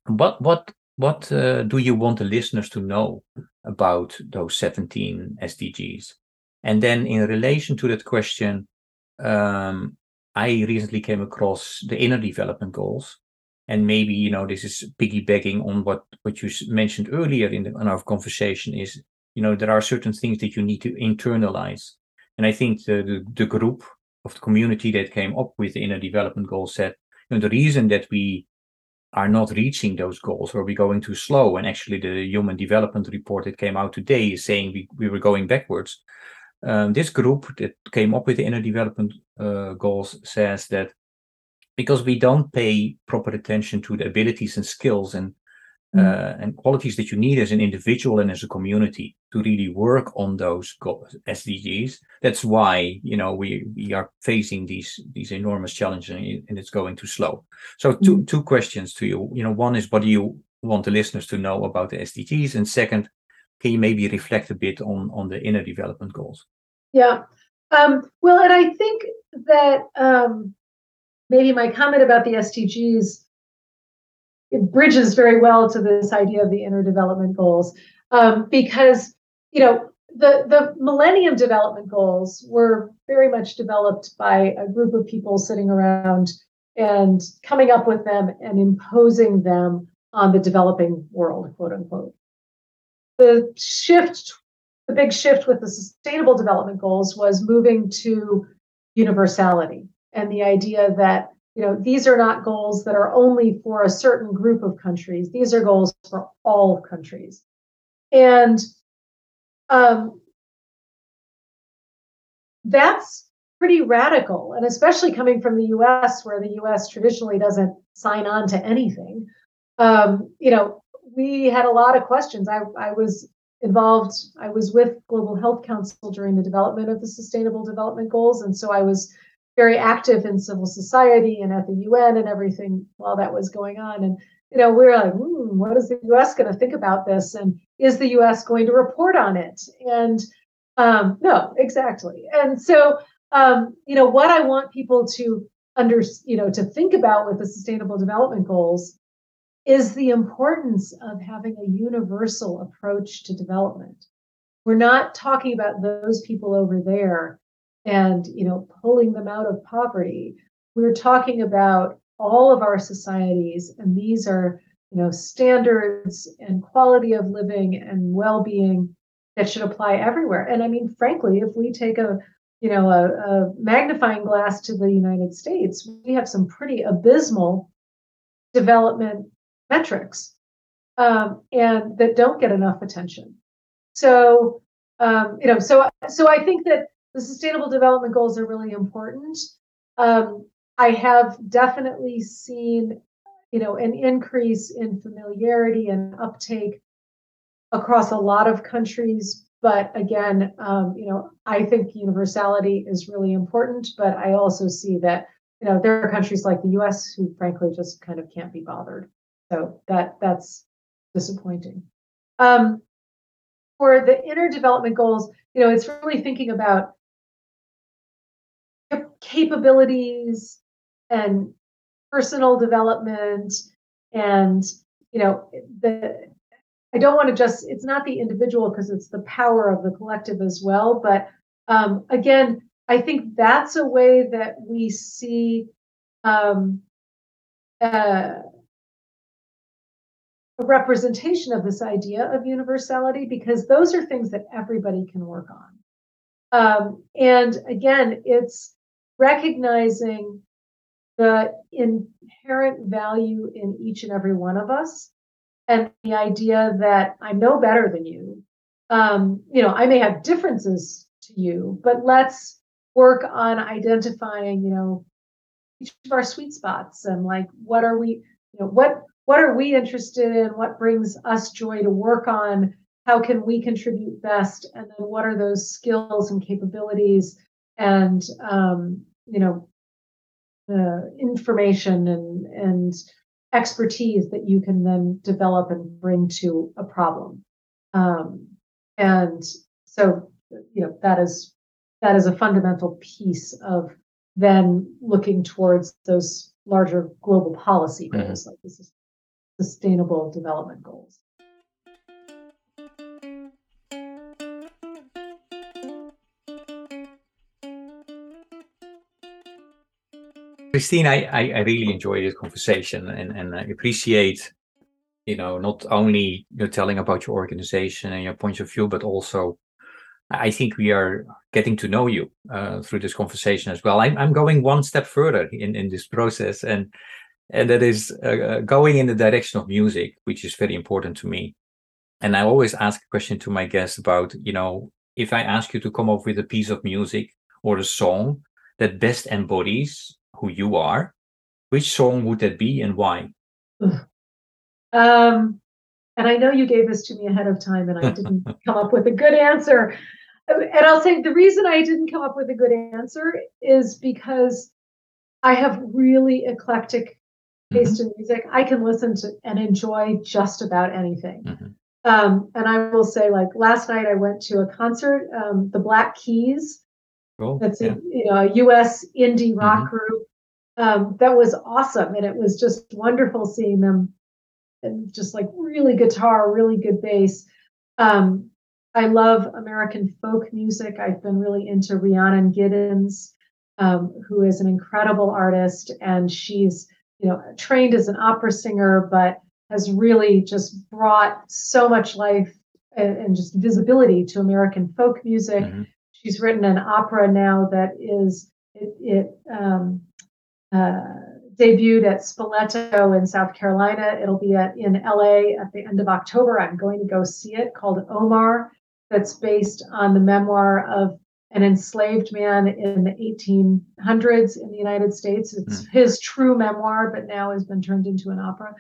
What what what uh, do you want the listeners to know about those 17 SDGs? And then in relation to that question, um, I recently came across the inner development goals and maybe you know this is piggybacking on what what you mentioned earlier in, the, in our conversation is you know there are certain things that you need to internalize. And i think the, the, the group of the community that came up with the inner development goal said you know the reason that we are not reaching those goals or we're going too slow and actually the human development report that came out today is saying we, we were going backwards. Um, this group that came up with the inner development uh, goals says that because we don't pay proper attention to the abilities and skills and mm. uh, and qualities that you need as an individual and as a community to really work on those SDGs. That's why you know we we are facing these these enormous challenges and it's going too slow. So two mm. two questions to you. You know, one is what do you want the listeners to know about the SDGs, and second, can you maybe reflect a bit on on the inner development goals? Yeah. Um, well, and I think that um, maybe my comment about the SDGs it bridges very well to this idea of the inner development goals um, because you know the the Millennium Development Goals were very much developed by a group of people sitting around and coming up with them and imposing them on the developing world, quote unquote. The shift, the big shift with the Sustainable Development Goals was moving to universality and the idea that you know these are not goals that are only for a certain group of countries. These are goals for all countries. And um, that's pretty radical and especially coming from the us where the us traditionally doesn't sign on to anything. Um, you know we had a lot of questions. I, I was involved i was with global health council during the development of the sustainable development goals and so i was very active in civil society and at the UN and everything while that was going on. And you know, we are like, hmm, what is the U.S. going to think about this? And is the U.S. going to report on it? And um, no, exactly. And so, um, you know, what I want people to under, you know, to think about with the Sustainable Development Goals is the importance of having a universal approach to development. We're not talking about those people over there and you know pulling them out of poverty. We're talking about all of our societies and these are you know standards and quality of living and well-being that should apply everywhere. And i mean frankly if we take a you know a, a magnifying glass to the united states we have some pretty abysmal development metrics um, and that don't get enough attention. So um, you know so so i think that the sustainable development goals are really important. Um, I have definitely seen, you know, an increase in familiarity and uptake across a lot of countries. But again, um, you know, I think universality is really important. But I also see that, you know, there are countries like the U.S. who, frankly, just kind of can't be bothered. So that that's disappointing. Um, for the inner development goals, you know, it's really thinking about capabilities and personal development and you know the i don't want to just it's not the individual because it's the power of the collective as well but um, again i think that's a way that we see um, uh, a representation of this idea of universality because those are things that everybody can work on. Um, and again, it's recognizing the inherent value in each and every one of us and the idea that I'm no better than you. Um, you know, I may have differences to you, but let's work on identifying, you know, each of our sweet spots and like what are we, you know, what what are we interested in? What brings us joy to work on? How can we contribute best? And then what are those skills and capabilities and um, you know the information and and expertise that you can then develop and bring to a problem. Um, and so you know that is that is a fundamental piece of then looking towards those larger global policy goals mm-hmm. like the sustainable development goals. Christine, I, I, I really enjoy this conversation and, and I appreciate, you know, not only you know, telling about your organization and your point of view, but also I think we are getting to know you uh, through this conversation as well. I'm, I'm going one step further in, in this process, and and that is uh, uh, going in the direction of music, which is very important to me. And I always ask a question to my guests about, you know, if I ask you to come up with a piece of music or a song that best embodies who you are, which song would that be and why? Um, and I know you gave this to me ahead of time and I didn't come up with a good answer. And I'll say the reason I didn't come up with a good answer is because I have really eclectic taste mm-hmm. in music. I can listen to and enjoy just about anything. Mm-hmm. Um, and I will say, like last night, I went to a concert, um, the Black Keys. Cool. That's yeah. a you know U.S. indie rock mm-hmm. group. Um, that was awesome, and it was just wonderful seeing them and just like really guitar, really good bass. Um, I love American folk music. I've been really into Rhiannon Giddens, um, who is an incredible artist, and she's you know trained as an opera singer, but has really just brought so much life and, and just visibility to American folk music. Mm-hmm. She's written an opera now that is it, it um, uh, debuted at Spoleto in South Carolina. It'll be at in LA at the end of October. I'm going to go see it called Omar. That's based on the memoir of an enslaved man in the 1800s in the United States. It's mm. his true memoir, but now has been turned into an opera.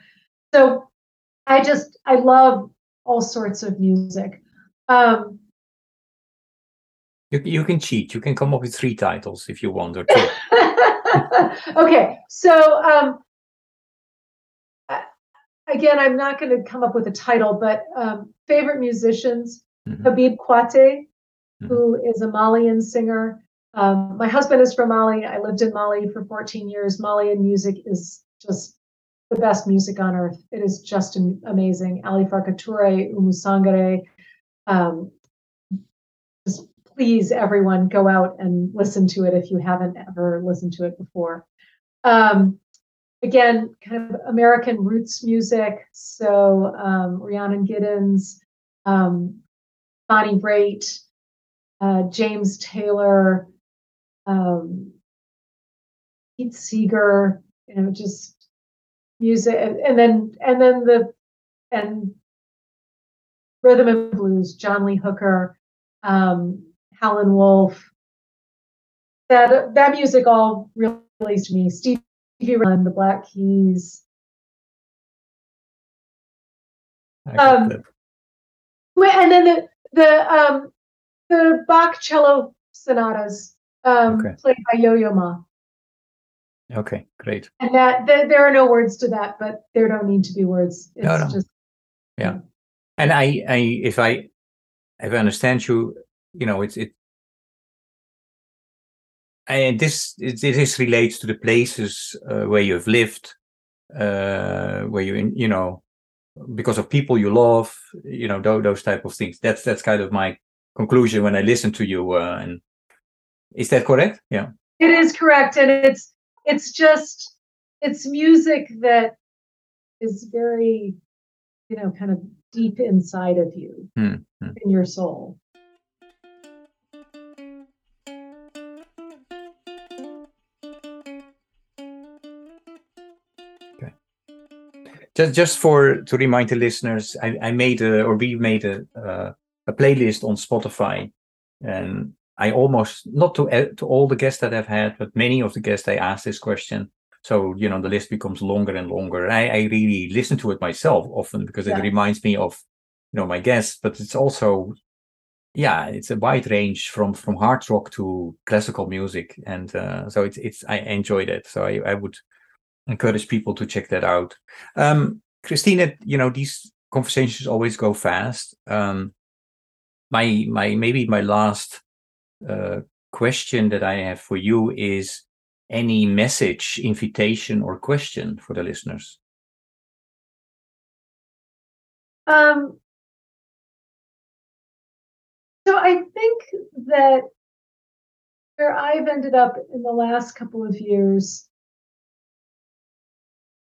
So I just I love all sorts of music. Um, you, you can cheat. You can come up with three titles if you want or two. okay, so um, again, I'm not going to come up with a title, but um, favorite musicians: mm-hmm. Habib Koité, mm-hmm. who is a Malian singer. Um, my husband is from Mali. I lived in Mali for 14 years. Malian music is just the best music on earth. It is just amazing. Ali Farka Touré, Oumou Sangaré. Um, please, everyone, go out and listen to it if you haven't ever listened to it before. Um, again, kind of American roots music. So um, Giddens, um, Bonnie Raitt, uh, James Taylor, um, Pete Seeger, you know, just music, and, and then and then the and rhythm and blues, John Lee Hooker, um, Howlin' Wolf. That that music all really to me. Stevie Ray, the Black Keys. Um, and then the the um, the Bach cello sonatas um, okay. played by Yo-Yo Ma. Okay, great. And that there, there are no words to that, but there don't need to be words. It's no, no. just yeah. And I, I, if I, if I understand you, you know, it's it. And this it, this relates to the places uh, where you have lived, uh, where you in you know, because of people you love, you know, those, those type of things. That's that's kind of my conclusion when I listen to you. Uh, and is that correct? Yeah. It is correct, and it's it's just it's music that is very you know, kind of deep inside of you, Hmm, hmm. in your soul. Just just for to remind the listeners, I, I made a or we made a uh, a playlist on Spotify, and I almost not to to all the guests that I've had, but many of the guests I asked this question. So you know the list becomes longer and longer. I, I really listen to it myself often because Yeah. it reminds me of you know my guests, but it's also yeah it's a wide range from from hard rock to classical music, and uh, so it's it's I enjoyed it. So I I would encourage people to check that out. Um, Christina, you know, these conversations always go fast. Um, my my maybe my last uh, question that I have for you is any message, invitation, or question for the listeners. Um, so I think that where I've ended up in the last couple of years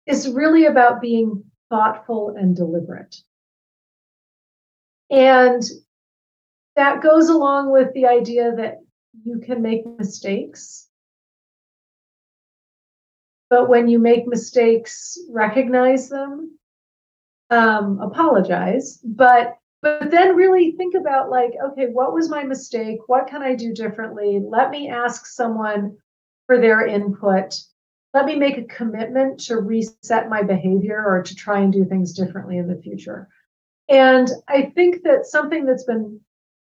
is really about being thoughtful and deliberate. And that goes along with the idea that you can make mistakes. But when you make mistakes, recognize them, um, apologize, but but then really think about like, okay, what was my mistake? What can I do differently? Let me ask someone for their input. Let me make a commitment to reset my behavior or to try and do things differently in the future. And I think that something that's been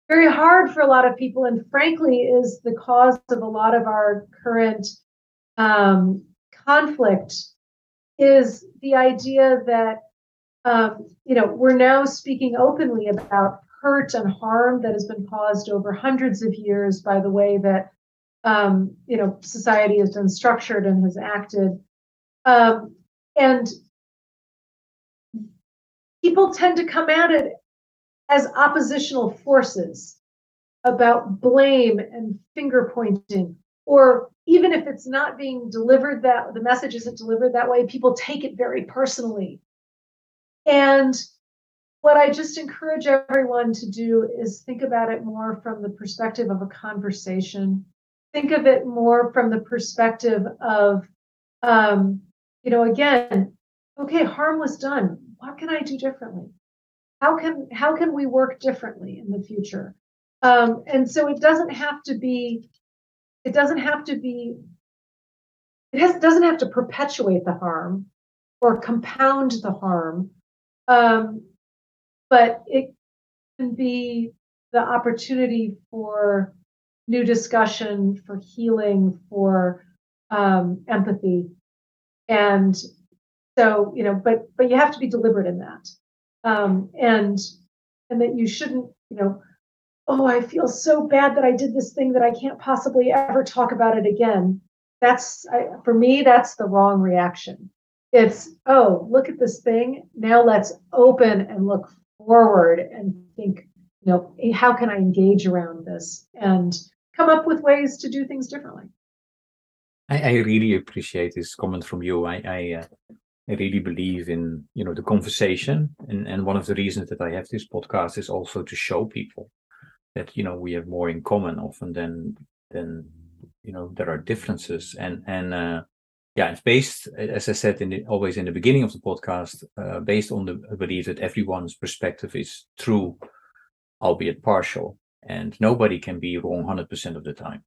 very hard for a lot of people, and frankly, is the cause of a lot of our current um, conflict, is the idea that um, you know we're now speaking openly about hurt and harm that has been caused over hundreds of years by the way that um, you know society has been structured and has acted, um, and people tend to come at it as oppositional forces about blame and finger pointing or even if it's not being delivered that the message isn't delivered that way people take it very personally. And what i just encourage everyone to do is think about it more from the perspective of a conversation think of it more from the perspective of um, you know again okay harm was done. What can i do differently? How can how can we work differently in the future? Um, and so it doesn't have to be it doesn't have to be it has, doesn't have to perpetuate the harm or compound the harm. Um, but it can be the opportunity for new discussion for healing for um, empathy. And so you know but but you have to be deliberate in that. Um, and and that you shouldn't you know oh i feel so bad that i did this thing that i can't possibly ever talk about it again. That's I, for me that's the wrong reaction. It's oh look at this thing. Now let's open and look forward and think you know how can i engage around this? And come up with ways to do things differently. I, I really appreciate this comment from you. I I, uh, I really believe in you know the conversation, and and one of the reasons that I have this podcast is also to show people that you know we have more in common often than than you know there are differences, and and uh, yeah, it's based as I said in the, always in the beginning of the podcast, uh, based on the belief that everyone's perspective is true, albeit partial, and nobody can be wrong hundred percent of the time.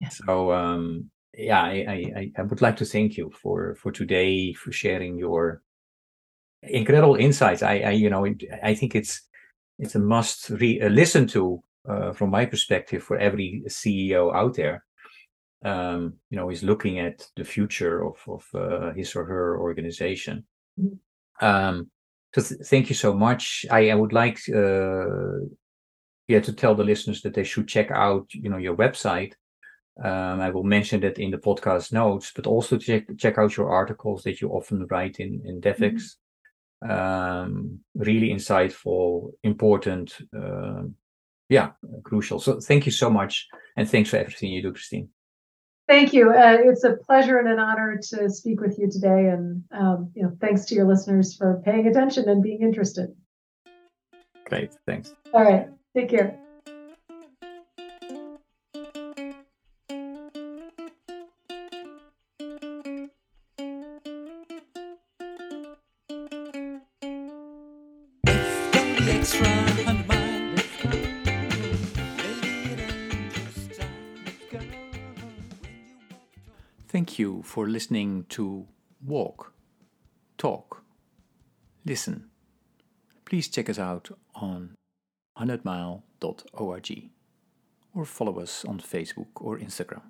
Yes. So um, yeah, I, I I- would like to thank you for for today for sharing your incredible insights. I, I you know I think it's it's a must re- uh, listen to uh, from my perspective for every CEO out there. Um, you know, is looking at the future of of uh, his or her organization. Mhm. Um, so th- thank you so much. I, I would like uh, yeah to tell the listeners that they should check out you know your website um, I will mention that in the podcast notes, but also check check out your articles that you often write in in Devex. Um, really insightful, important, um yeah, crucial. So thank you so much, and thanks for everything you do, Christine. Thank you. Uh, it's a pleasure and an honor to speak with you today, and um, you know, thanks to your listeners for paying attention and being interested. Great. Thanks. All right. Take care. Thank you for listening to Walk, Talk, Listen. Please check us out on 100mile.org or follow us on Facebook or Instagram.